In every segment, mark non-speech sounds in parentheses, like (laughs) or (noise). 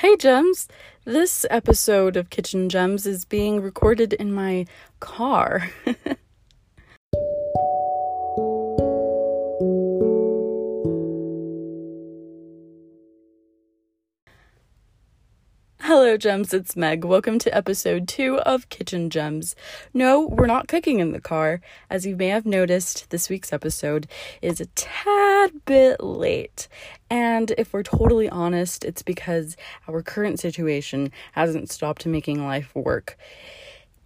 Hey, Gems! This episode of Kitchen Gems is being recorded in my car. (laughs) Gems, it's Meg. Welcome to episode two of Kitchen Gems. No, we're not cooking in the car. As you may have noticed, this week's episode is a tad bit late. And if we're totally honest, it's because our current situation hasn't stopped making life work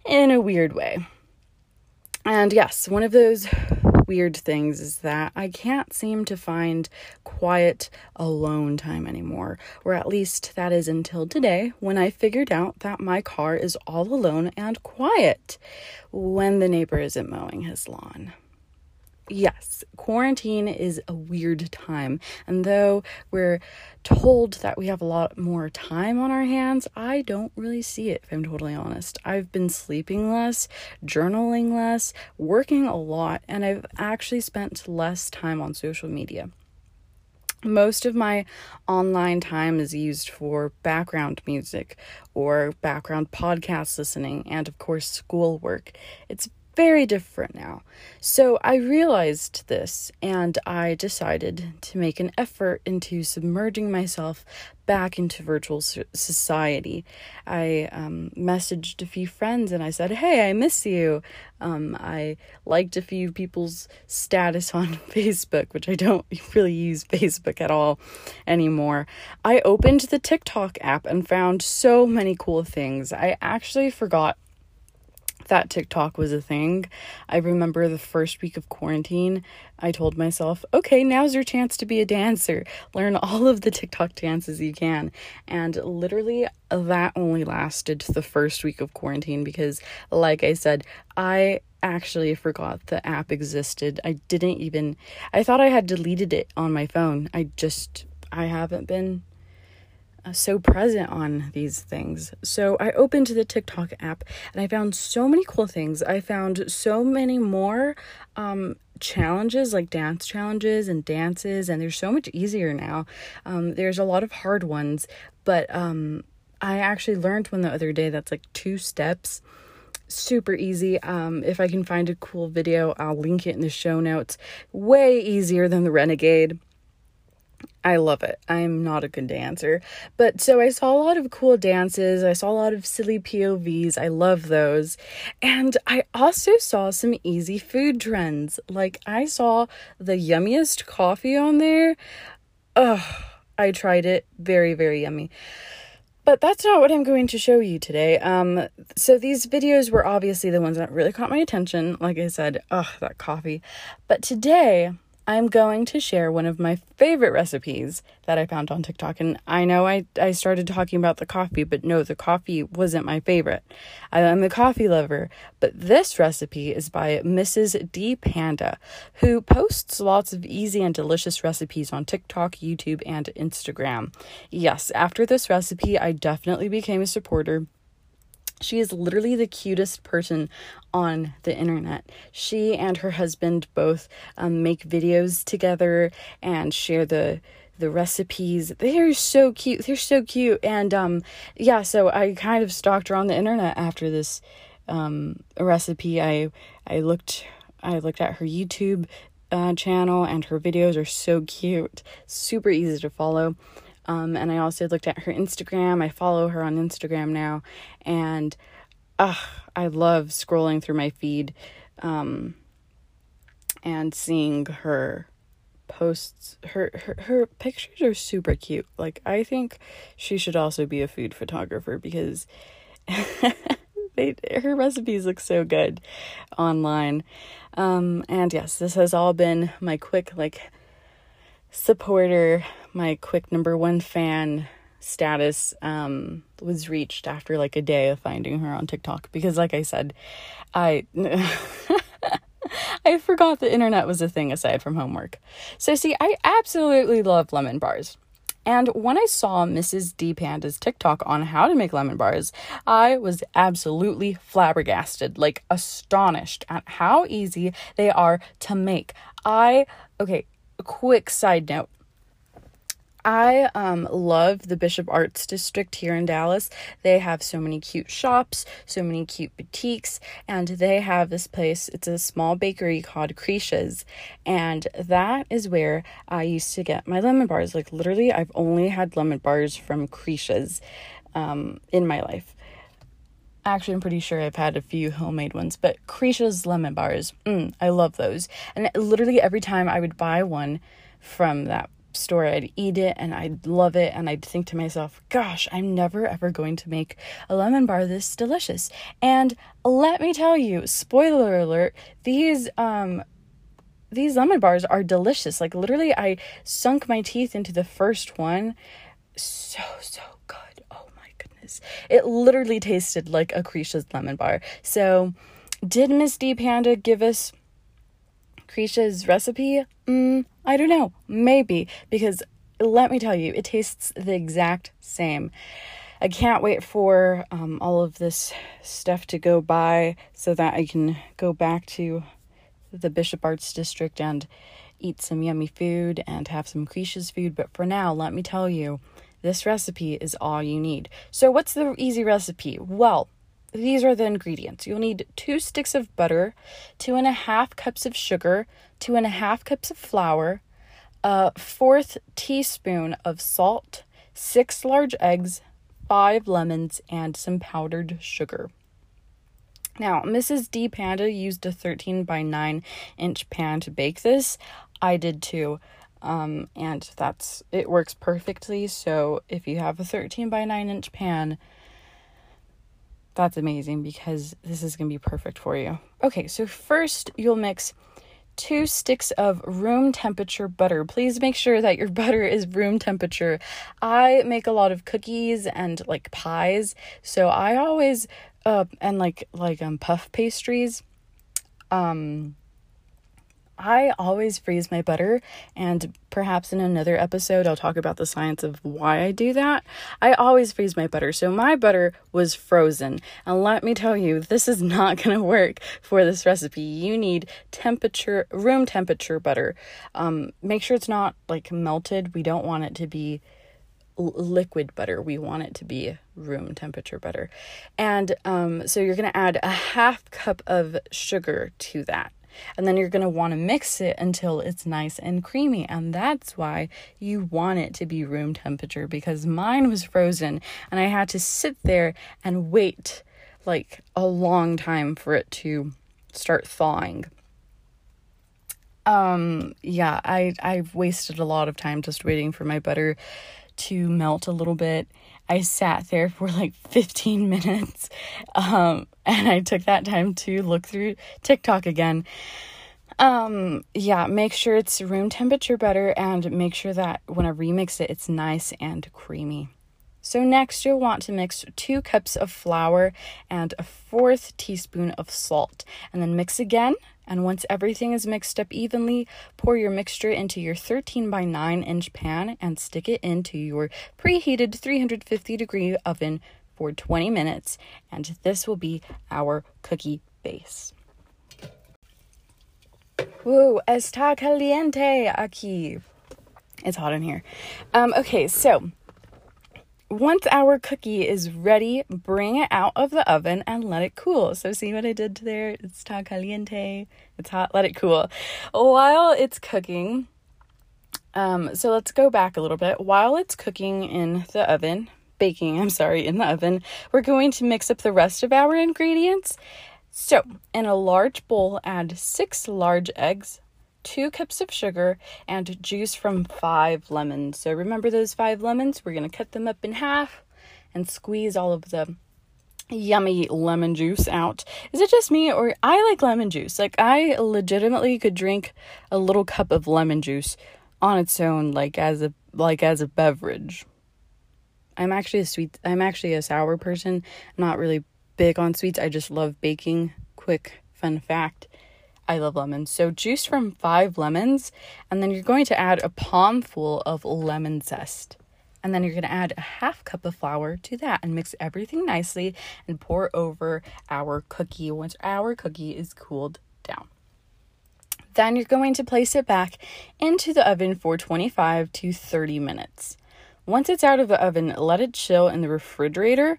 in a weird way. And yes, one of those weird things is that I can't seem to find quiet alone time anymore, or at least that is until today when I figured out that my car is all alone and quiet when the neighbor isn't mowing his lawn yes, quarantine is a weird time. And though we're told that we have a lot more time on our hands, I don't really see it, if I'm totally honest. I've been sleeping less, journaling less, working a lot, and I've actually spent less time on social media. Most of my online time is used for background music or background podcast listening and, of course, schoolwork. It's very different now. So I realized this and I decided to make an effort into submerging myself back into virtual society. I um, messaged a few friends and I said, Hey, I miss you. Um, I liked a few people's status on (laughs) Facebook, which I don't really use Facebook at all anymore. I opened the TikTok app and found so many cool things. I actually forgot that TikTok was a thing. I remember the first week of quarantine, I told myself, okay, now's your chance to be a dancer. Learn all of the TikTok dances you can. And literally, that only lasted the first week of quarantine because, like I said, I actually forgot the app existed. I didn't even, I thought I had deleted it on my phone. I just, I haven't been so present on these things. So I opened the TikTok app and I found so many cool things. I found so many more um, challenges like dance challenges and dances, and they're so much easier now. Um, there's a lot of hard ones, but um, I actually learned one the other day that's like two steps super easy. Um, if I can find a cool video, I'll link it in the show notes. Way easier than the Renegade. I love it. I'm not a good dancer. But so I saw a lot of cool dances. I saw a lot of silly POVs. I love those. And I also saw some easy food trends. Like I saw the yummiest coffee on there. Ugh, I tried it. Very, very yummy. But that's not what I'm going to show you today. Um, so these videos were obviously the ones that really caught my attention. Like I said, ugh, that coffee. But today I'm going to share one of my favorite recipes that I found on TikTok. And I know I, I started talking about the coffee, but no, the coffee wasn't my favorite. I, am a coffee lover, but this recipe is by Mrs. Dee Panda, who posts lots of easy and delicious recipes on TikTok, YouTube, and Instagram. Yes, after this recipe, I definitely became a supporter she is literally the cutest person on the internet. She and her husband both um, make videos together and share the the recipes. They're so cute. They're so cute. And um, yeah, so I kind of stalked her on the internet after this um, recipe. I I looked I looked at her YouTube uh, channel and her videos are so cute. Super easy to follow. Um, and I also looked at her Instagram. I follow her on Instagram now, and uh, I love scrolling through my feed um, and seeing her posts. Her, her her pictures are super cute. Like I think she should also be a food photographer because. (laughs) they her recipes look so good online um and yes this has all been my quick like supporter, my quick number one fan status um, was reached after like a day of finding her on TikTok because like I said, I (laughs) I forgot the internet was a thing aside from homework. So see, I absolutely love lemon bars. And when I saw Mrs. Dee Panda's TikTok on how to make lemon bars, I was absolutely flabbergasted, like astonished at how easy they are to make. I, okay, quick side note I um, love the Bishop Arts District here in Dallas. They have so many cute shops, so many cute boutiques, and they have this place. It's a small bakery called Creecia's, and that is where I used to get my lemon bars. Like literally, I've only had lemon bars from Creecia's um, in my life. Actually, I'm pretty sure I've had a few homemade ones, but Creecia's lemon bars, mm, I love those. And literally every time I would buy one from that store, I'd eat it and I'd love it. And I'd think to myself, gosh, I'm never ever going to make a lemon bar this delicious. And let me tell you, spoiler alert, these, um, these lemon bars are delicious. Like literally, I sunk my teeth into the first one. So, so good. It literally tasted like a Creecia's lemon bar. So, did Miss Dee Panda give us Creecia's recipe? Mm, I don't know. Maybe. Because let me tell you, it tastes the exact same. I can't wait for um, all of this stuff to go by so that I can go back to the Bishop Arts District and eat some yummy food and have some Creecia's food. But for now, let me tell you, this recipe is all you need. So, what's the easy recipe? Well, these are the ingredients. You'll need two sticks of butter, two and a half cups of sugar, two and a half cups of flour, a fourth teaspoon of salt, six large eggs, five lemons, and some powdered sugar. Now, Mrs. Dee Panda used a 13 by 9 inch pan to bake this. I did too. Um, and that's it works perfectly. So if you have a 13 by 9 inch pan, that's amazing because this is going to be perfect for you. Okay, so first you'll mix two sticks of room temperature butter. Please make sure that your (laughs) butter is room temperature. I make a lot of cookies and like pies, so I always uh and like like um puff pastries. Um I always freeze my butter, and perhaps in another episode, I'll talk about the science of why I do that. I always freeze my butter, so my butter was frozen. And let me tell you, this is (laughs) not to work for this recipe. You need temperature, room temperature butter. Um, make sure it's not like melted. We don't want it to be liquid butter. We want it to be room temperature butter. And um, so you're going to add a half cup of sugar to that. And then you're going to want to mix it until it's nice and creamy. And that's why you want it to be room temperature because mine was frozen and I had to sit there and wait like a long time for it to start thawing. Um yeah, I I've wasted a lot of time just waiting for my butter to melt a little bit I sat there for like 15 minutes um, and I took that time to look through TikTok again. Um, yeah, make sure it's room temperature butter and make sure that when I mix it, it's nice and creamy. So, next, you'll want to mix two cups of flour and a fourth teaspoon of salt, and then mix again and once everything is mixed up evenly, pour your mixture into your 13 by 9 inch pan and stick it into your preheated 350 degree oven for 20 minutes. And this will be our cookie base. Woo, está caliente aquí. It's hot in here. Um, okay, so once our cookie is ready, bring it out of the oven and let it cool. So, see what I did there? It's ta caliente. It's hot. Let it cool. While it's cooking, um, so let's go back a little bit. While it's cooking in the oven, baking, (laughs) I'm sorry, in the oven, we're going to mix up the rest of our ingredients. So, in a large bowl, add six large eggs, two cups of sugar, and juice from five lemons. So remember those five lemons? We're going to cut them up in half and squeeze all of the yummy lemon juice out. Is it just me or I like lemon juice? Like I legitimately could drink a little cup of lemon juice on its own like as a like as a beverage. I'm actually a sweet I'm actually a sour person. I'm not really big on sweets. I just love baking. Quick fun fact. I love lemons. So juice from five lemons, and then you're going to add a palmful of lemon zest. And then you're going to add a half cup of flour to that and mix everything nicely and pour over our cookie once our cookie is cooled down. Then you're going to place it back into the oven for 25 to 30 minutes. Once it's out of the oven, let it chill in the refrigerator.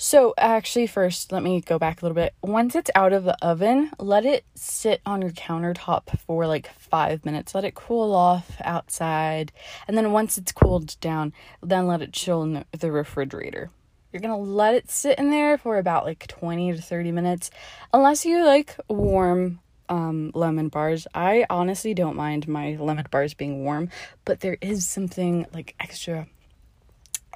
So, actually, first, let me go back a little bit. Once it's out of the oven, let it sit on your countertop for like five minutes. Let it cool off outside. And then, once it's cooled down, then let it chill in the, refrigerator. You're gonna let it sit in there for about like 20 to 30 minutes, unless you like warm um, lemon bars. I honestly don't mind my lemon bars being warm, but there is something like extra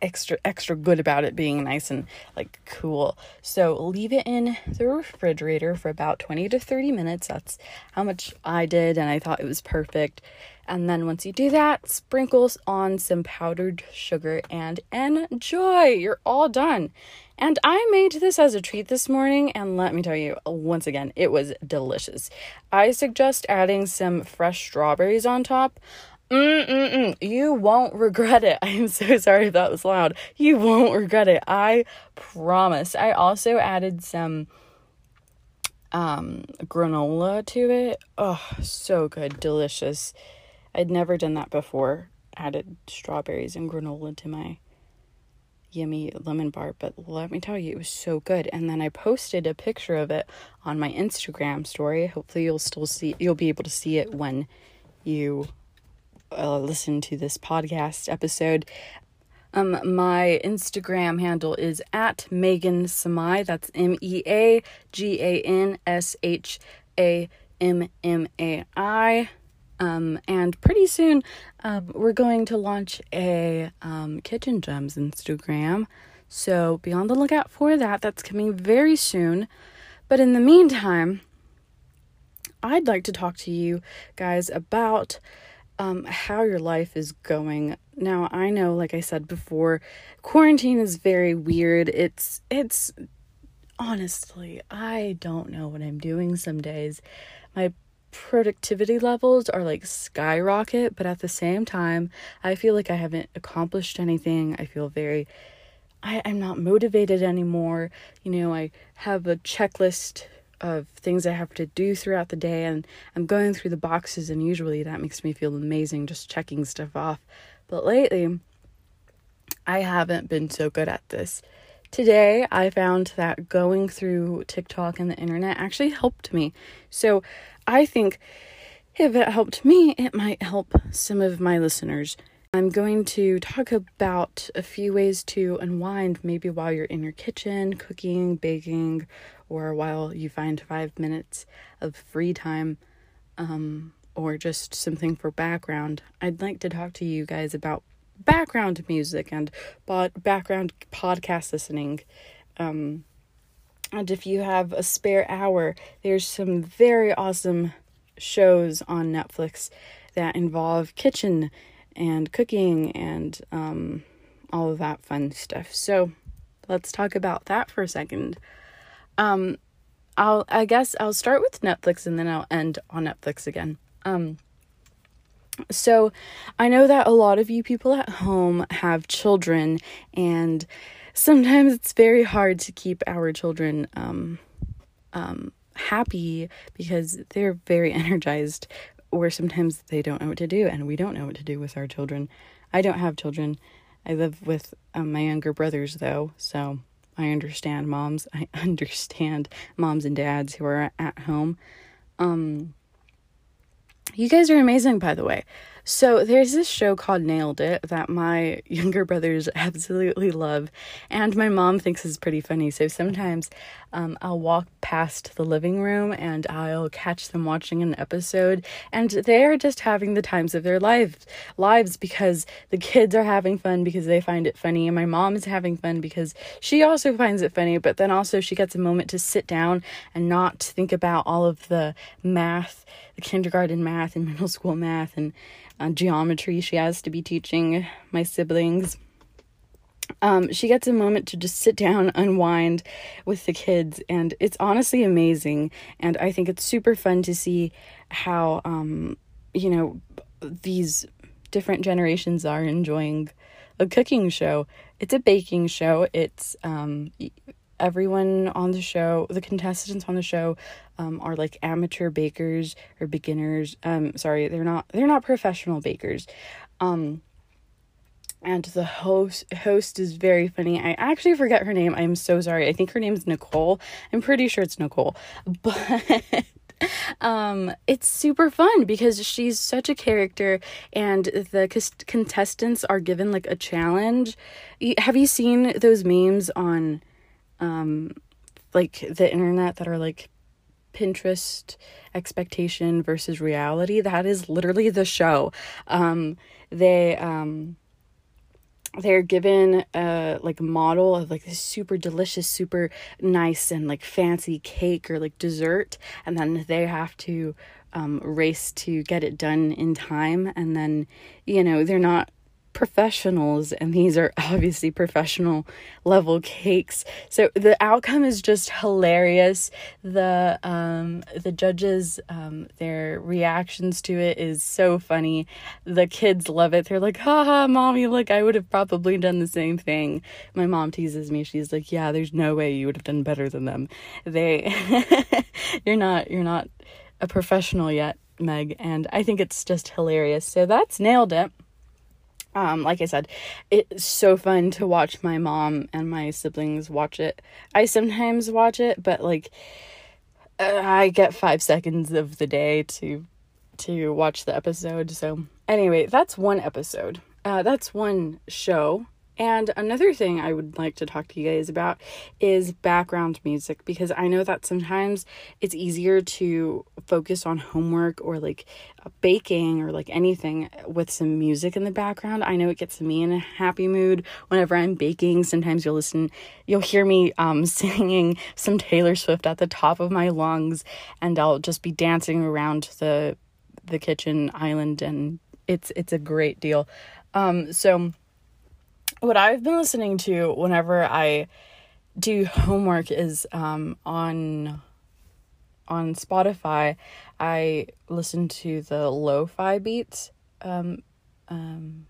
extra extra good about it being nice and like cool. So leave it in the refrigerator for about 20 to 30 minutes. That's how much I did and I thought it was perfect. And then once you do that, sprinkles on some powdered sugar and enjoy. You're all done. And I made this as a treat this morning, and let me tell you, once again, it was delicious. I suggest adding some fresh strawberries on top. Mm-mm-mm. You won't regret it. (laughs) I am so sorry if that was loud. You won't regret it. I promise. I also added some um granola to it. Oh, so good, delicious. I'd never done that before. Added strawberries and granola to my yummy lemon bar, but let me tell you, it was so good. And then I posted a picture of it on my Instagram story. Hopefully, you'll still see, you'll be able to see it when you uh, listen to this podcast episode. Um, my Instagram handle is at Meagan Shammai. That's M E A G A N S H A M M A I. Um, and pretty soon, um, we're going to launch a um, Kitchen Gems Instagram. So be on the lookout for that. That's coming very soon. But in the meantime, I'd like to talk to you guys about um, how your life is going. Now, I know, like I said before, quarantine is very weird. It's, it's, honestly, I don't know what I'm doing some days. My productivity levels are like skyrocket, but at the same time, I feel like I haven't accomplished anything. I feel very I, I'm not motivated anymore. You know, I have a checklist of things I have to do throughout the day, and I'm going through the boxes, and usually that makes me feel amazing just checking stuff off. But lately, I haven't been so good at this. Today, I found that going through TikTok and the internet actually helped me. So, I think if it helped me, it might help some of my listeners. I'm going to talk about a few ways to unwind, maybe while you're in your kitchen, cooking, baking, or while you find five minutes of free time, um, or just something for background. I'd like to talk to you guys about background music and background podcast listening. Um, and if you have a spare hour, there's some very awesome shows on Netflix that involve kitchen and cooking and um, all of that fun stuff. So let's talk about that for a second. Um, I'll I guess I'll start with Netflix and then I'll end on Netflix again. Um, so I know that a lot of you people at home have children and sometimes it's very hard to keep our children um, um, happy because they're very (laughs) energized or sometimes they don't know what to do and we don't know what to do with our children. I don't have children. I live with um, my younger brothers though so i understand moms. I (laughs) understand moms and dads who are at home. Um you guys are amazing by the way so there's this show called Nailed It that my (laughs) younger brothers absolutely love, and my mom thinks is pretty funny. So sometimes um, I'll walk past the living room and I'll catch them watching an episode, and they are just having the times of their lives lives because the kids are having fun because they find it funny, and my mom is having fun because she also finds it funny. But then also she gets a moment to sit down and not think about all of the math, the kindergarten math and middle school math and uh, geometry she has to be teaching my siblings. Um, she gets a moment to just sit down, unwind with the kids, and it's honestly amazing. And I think it's super fun to see how, um, you know, these different generations are enjoying a cooking show. It's a baking show. It's um, everyone on the show, the contestants on the show, um, are like amateur bakers or beginners. Um, sorry, they're not they're not professional bakers. Um, and the host host is very funny. I actually forget her name. I'm so sorry. I think her name is Nicole. I'm pretty sure it's Nicole. (laughs) But um it's super fun because she's such a character and the contestants are given like a challenge. Have you seen those memes on um like the internet that are like Pinterest expectation versus reality? That is literally the show. Um they um they're given a like model of like this super delicious super nice and like fancy cake or like dessert and then they have to um, race to get it done in time and then you know they're not professionals and these are obviously professional level cakes. So the outcome is just hilarious. The um the judges um their reactions to it is so funny. The kids love it. They're like haha mommy look i would have probably done the same thing. My mom teases me. She's like yeah there's no way you would have done better than them. They (laughs) you're not you're not a professional yet meg and i think it's just hilarious. So that's nailed it um, like I said, it's so fun to watch my mom and my siblings watch it. I sometimes watch it, but like uh, I get 5 seconds of the day to to watch the episode. So, anyway, that's one episode. Uh, that's one show and another thing I would like to talk to you guys about is background music because I know that sometimes it's easier to focus on homework or like baking or like anything with some music in the background. I know it gets me in a happy mood whenever I'm baking. Sometimes you'll listen, you'll hear me um, (laughs) singing some Taylor Swift at the top of my lungs, and I'll just be dancing around the the kitchen island, and it's it's a great deal. Um, so what I've been listening to whenever I do homework is um, on on Spotify. I listen to the lo-fi beats. Um, um,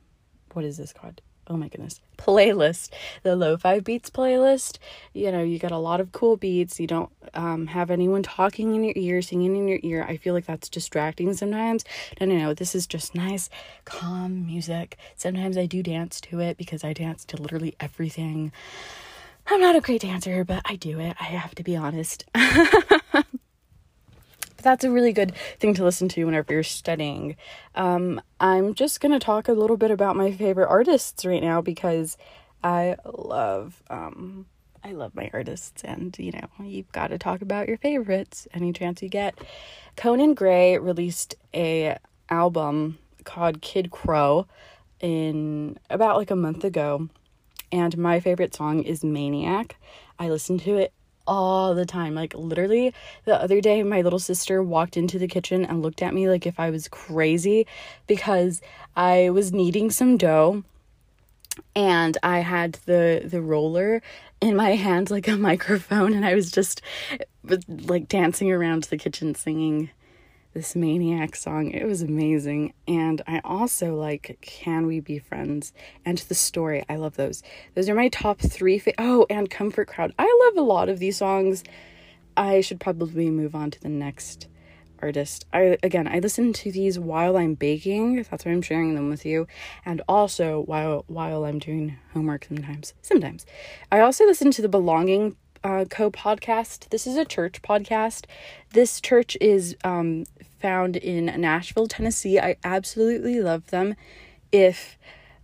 what is this called? Oh my goodness, playlist. The lo-fi beats playlist. You know, you got a lot of cool beats. You don't um, have anyone talking in your ear, singing in your ear. I feel like that's distracting sometimes. No, no, no. This is just nice, calm music. Sometimes I do dance to it because I dance to literally everything. I'm not a great dancer, but I do it. I have to be honest. (laughs) that's a really good thing to listen to whenever you're studying. Um, I'm just going to talk a little bit about my favorite artists right now because I love um, I love my artists, and you know, you've got to talk about your favorites any chance you get. Conan Gray released a album called Kid Krow in about like a month ago, and my favorite song is Maniac. I listen to it all the time. Like literally the other day my little sister walked into the kitchen and looked at me like if I was crazy because I was kneading some dough and I had the the roller in my hand like a (laughs) microphone and I was just like dancing around the kitchen singing this maniac song. It was amazing. And I also like Can We Be Friends and The Story. I love those. Those are my top three. Fa- oh, and Comfort Crowd. I love a lot of these songs. I should probably move on to the next artist. I again, I listen to these while I'm baking. That's why I'm sharing them with you, and also while while I'm doing homework sometimes. Sometimes. I also listen to the Belonging uh, co podcast. This is a church podcast. This church is um, found in Nashville, Tennessee. I absolutely love them. If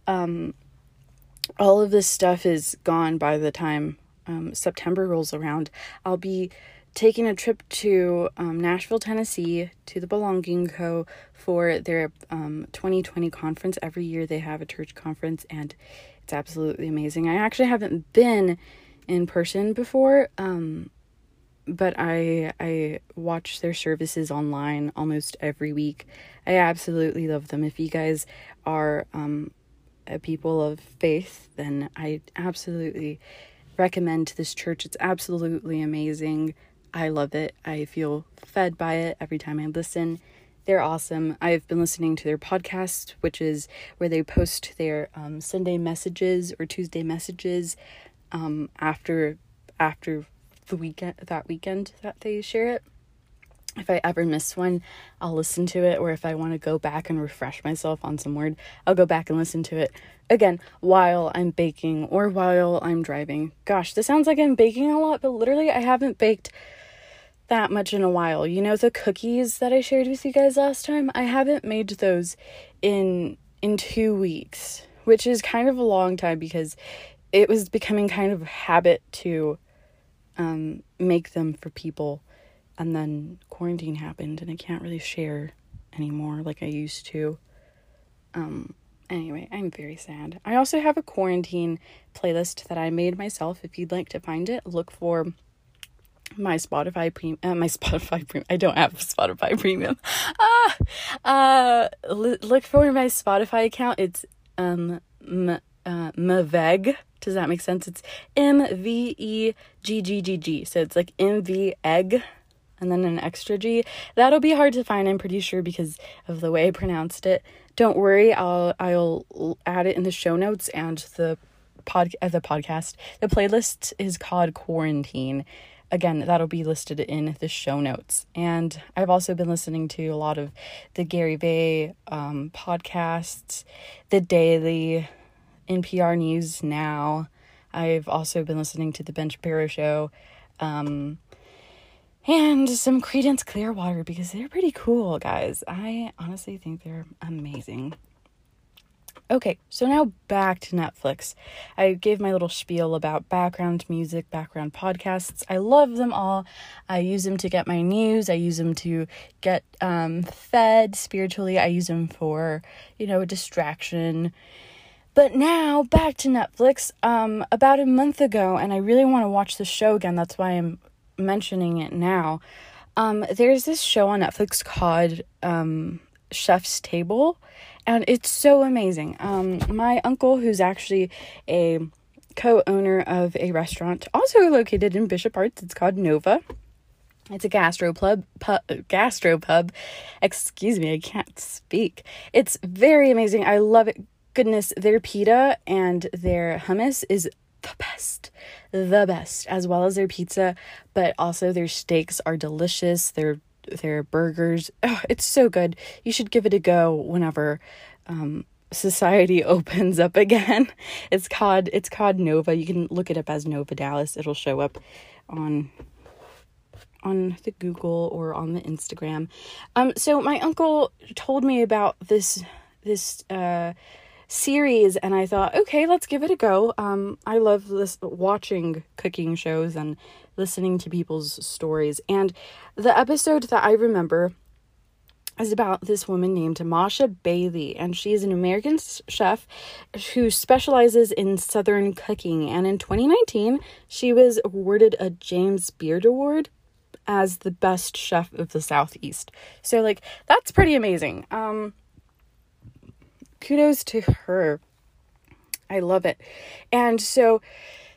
um, all of this stuff is gone by the time um, September rolls around, I'll be taking a trip to um, Nashville, Tennessee to the Belonging Co. for their um, 2020 conference. Every year they have a church conference and it's absolutely amazing. I actually haven't been in person before. Um, but I I watch their services online almost every week. I absolutely love them. If you guys are um, a people of faith, then I absolutely recommend this church. It's absolutely amazing. I love it. I feel fed by it every time I listen. They're awesome. I've been listening to their podcast, which is where they post their um, Sunday messages or Tuesday messages um, after after the weekend that weekend that they share it. If I ever miss one, I'll listen to it, or if I want to go back and refresh myself on some word, I'll go back and listen to it again while I'm baking or while I'm driving. Gosh, this sounds like I'm baking a lot, but literally, I haven't baked that much in a while. You know the cookies that I shared with you guys last time? I haven't made those in in 2 weeks, which is kind of a long time because it was becoming kind of a habit to um, make them for people and then quarantine happened and I can't really share anymore like I used to. Um anyway, I'm very sad. I also have a quarantine playlist that I made myself. If you'd like to find it, look for my Spotify premium. Uh, my (laughs) Spotify premium. I don't have a Spotify premium. (laughs) Ah, uh, look for my Spotify account. It's um m uh Mveg. Does that make sense? It's M V E G G G G. So it's like M V egg and then an extra G. That'll be hard to find, I'm pretty sure, because of the way I pronounced it. Don't worry, I'll I'll add it in the show notes and the pod uh, the podcast. The playlist is called Quarantine. Again, that'll be listed in the show notes. And I've also been listening to a lot of the Gary Vee um, podcasts, the Daily, NPR News Now. I've also been listening to the Ben Shapiro Show. Um, and some Creedence Clearwater because they're pretty cool, guys. I honestly think they're amazing. Okay, so now back to Netflix. I gave my little spiel about background music, background podcasts. I love them all. I use them to get my news. I use them to get um, fed spiritually. I use them for, you know, distraction. But now back to Netflix. Um, about a month ago, and I really want to watch the show again. That's why I'm mentioning it now. Um, there's this show on Netflix called um, Chef's Table, and it's so amazing. Um, my uncle, who's actually a co-owner of a restaurant, also located in Bishop Arts, it's called Nova. It's a gastro pub, gastropub. Excuse me, I can't speak. It's very amazing. I love it. Goodness, their pita and their hummus is the best, the best, as well as their pizza, but also their steaks are delicious. Their their burgers, oh, it's so good. You should give it a go whenever um, society (laughs) opens up again. It's called it's called Nova. You can look it up as Nova Dallas. It'll show up on on the Google or on the Instagram. Um so my uncle told me about this this uh series and I thought, okay, let's give it a go. Um, I love this watching cooking shows and listening to people's stories. And the episode that I remember is about this woman named Mashama Bailey, and she is an American chef who specializes in Southern cooking. And in 2019, she was awarded a James Beard Award as the best chef of the Southeast. So, like, that's pretty amazing. Um, kudos to her. I love it. And so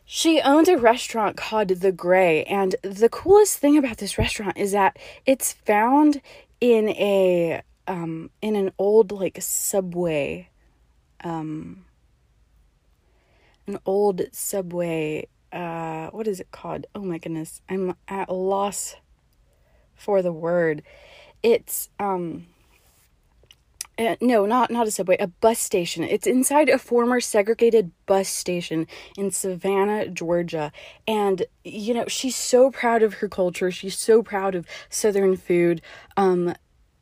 she owns a restaurant called The Gray. And the coolest thing about this restaurant is that it's found in a um in an old like subway um an old subway uh what is it called? Oh my goodness. I'm at loss for the word. It's um uh, no, not not a subway, a bus station. It's inside a former segregated bus station in Savannah, Georgia. And you know, she's so proud of her culture. She's so proud of southern food. Um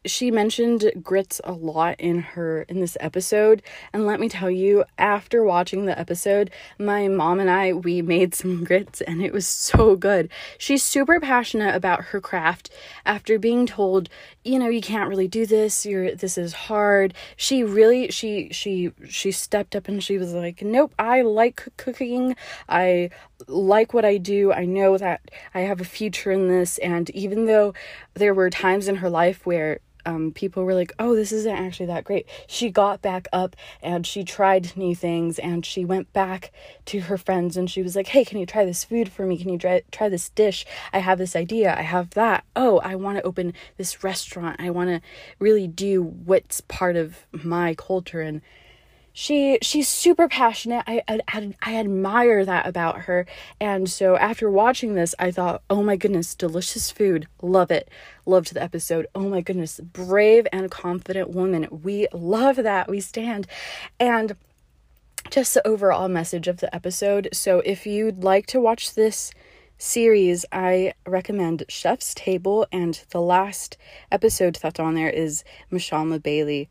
she mentioned grits a lot in her in this episode and let me tell you after watching the episode my mom and I we made some (laughs) grits and it was so good she's super passionate about her craft after being told you know you can't really do this you're this is hard. She really she she she stepped up and she was like nope I like cooking. I like what I do. I know that I have a future in this. And even though there were times in her life where um, people were like, oh, this isn't actually that great. She got back up and she tried new things and she went back to her friends and she was like, hey, can you try this food for me? Can you try, try this dish? I have this idea. I have that. Oh, I want to open this restaurant. I want to really do what's part of my culture. And she she's super passionate. I, I I admire that about her. And so after watching this, I thought, "Oh my goodness, delicious food. Love it. Loved the episode. Oh my goodness, brave and confident woman. We love that. We stand." And just the overall message of the episode. So if you'd like to watch this series, I recommend Chef's Table and the last episode that's on there is Mashama Bailey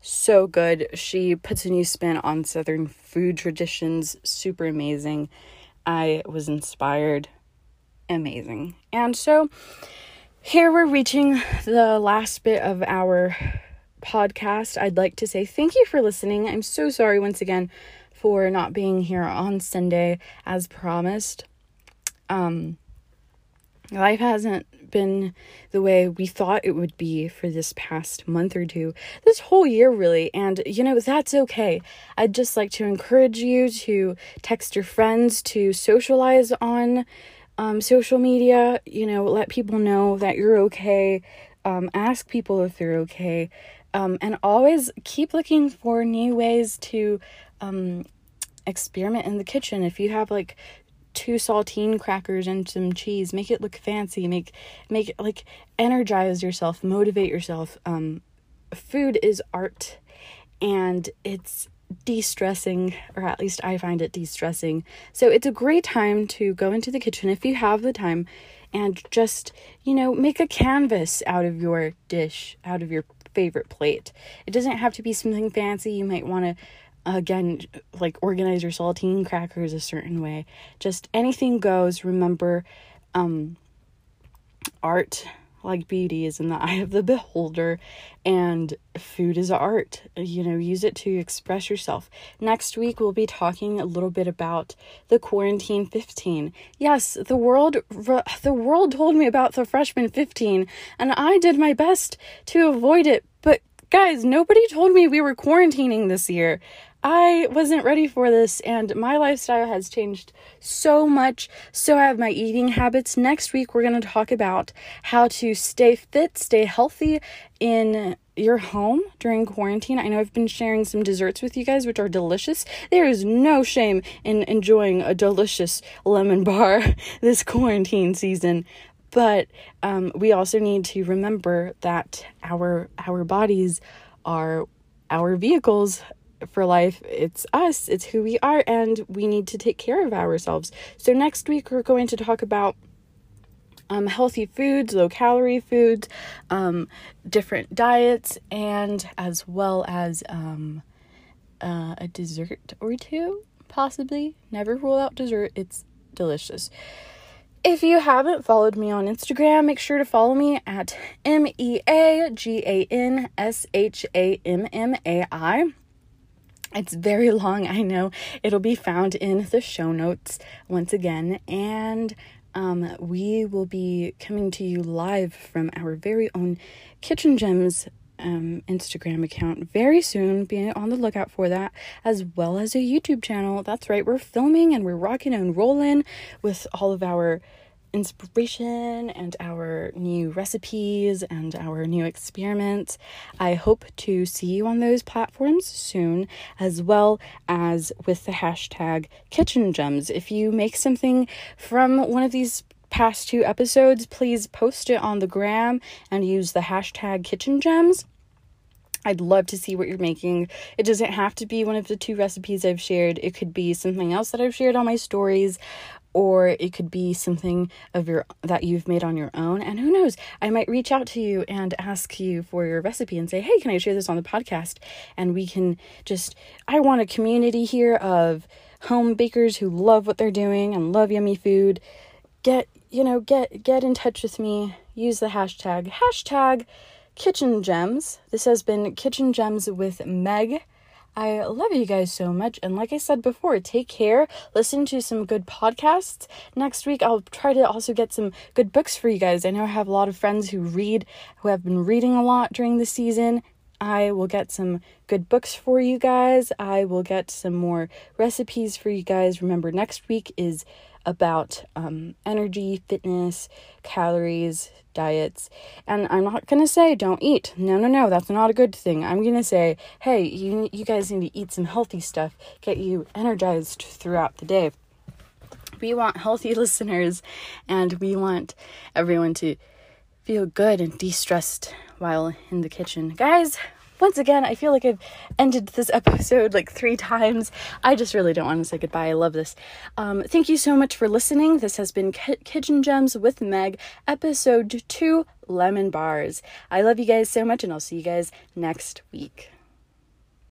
so good. She puts a new spin on Southern food traditions. Super amazing. I was inspired. Amazing. And so here we're reaching the last bit of our podcast. I'd like to say thank you for listening. I'm so sorry once again for not being here on Sunday as promised. Um, life hasn't been the way we thought it would be for this past month or two, this whole year, really. And, you know, that's okay. I'd just like to encourage you to text your friends, to socialize on um, social media, you know, let people know that you're okay, um, ask people if they're okay, um, and always keep looking for new ways to um, experiment in the kitchen. If you have like two saltine crackers and some cheese make it look fancy make make like energize yourself motivate yourself um food is art and it's de-stressing or at least I find it de-stressing. So it's a great time to go into the kitchen if you have the time and just, you know, make a canvas out of your dish, out of your favorite plate. It doesn't have to be something fancy. You might want to again like organize your saltine crackers a certain way. Just anything goes. Remember um art like beauty is in the (laughs) eye of the beholder and food is art. You know use it to express yourself. Next week we'll be talking a little bit about the quarantine 15 yes the world the world told me about the freshman 15 and i did my best to avoid it but guys nobody told me we were quarantining this year I wasn't ready for this, and my lifestyle has changed so much. So have my eating habits. Next week, we're going to talk about how to stay fit, stay healthy in your home during quarantine. I know I've been sharing some desserts with you guys, which are delicious. There is no shame in enjoying a delicious lemon bar (laughs) this quarantine season. But um, we also need to remember that our our bodies are our vehicles for life. It's us, it's who we are, and we need to take care of ourselves. So, next week, we're going to talk about um, healthy foods, low calorie foods, um, different diets, and as well as um, uh, a dessert or two, possibly. Never rule out dessert, it's delicious. If you haven't followed me on Instagram, make sure to follow me at M E A G A N S H A M M A I. It's very (laughs) long, I know. It'll be found in the show notes once again. And um, we will be coming to you live from our very own Kitchen Gems um, Instagram account very soon. Be on the lookout for that, as well as a YouTube channel. That's right, we're filming and we're rocking and rolling with all of our inspiration and our new recipes and our new experiments. I hope to see you on those platforms soon, as well as with the hashtag kitchen gems. If you make something from one of these past two episodes, please post it on the gram and use the hashtag kitchen gems. I'd love to see what you're making. It doesn't have to be one of the two recipes I've shared. It could be something else that I've shared on my stories or it could be something of your that you've made on your own. And who knows? I might reach out to you and ask you for your recipe and say hey can i share this on the podcast? And we can just i want a community here of home bakers who love what they're doing and love yummy food. Get you know get get in touch with me. Use the hashtag hashtag kitchen gems. This has been kitchen gems with meg I love you guys so much. And like I said before, take care. Listen to some good podcasts. Next week, I'll try to also get some good books for you guys. I know I have a lot of friends who read, who have been reading a lot during the season. I will get some good books for you guys. I will get some more recipes for you guys. Remember, next week is about um, energy, fitness, calories, diets. And I'm not going to say don't eat. No, no, no, that's not a good thing. I'm going to say, hey, you, you guys need to eat some healthy stuff, get you energized throughout the day. We want healthy (laughs) listeners and we want everyone to feel good and de stressed while in the kitchen. Guys, once again, I feel like I've ended this (laughs) episode like three times. I just really don't want to say goodbye. I love this. Um, thank you so much for listening. This has been K- Kitchen Gems with Meg, episode two Lemon Bars. I love you guys so much, and I'll see you guys next week.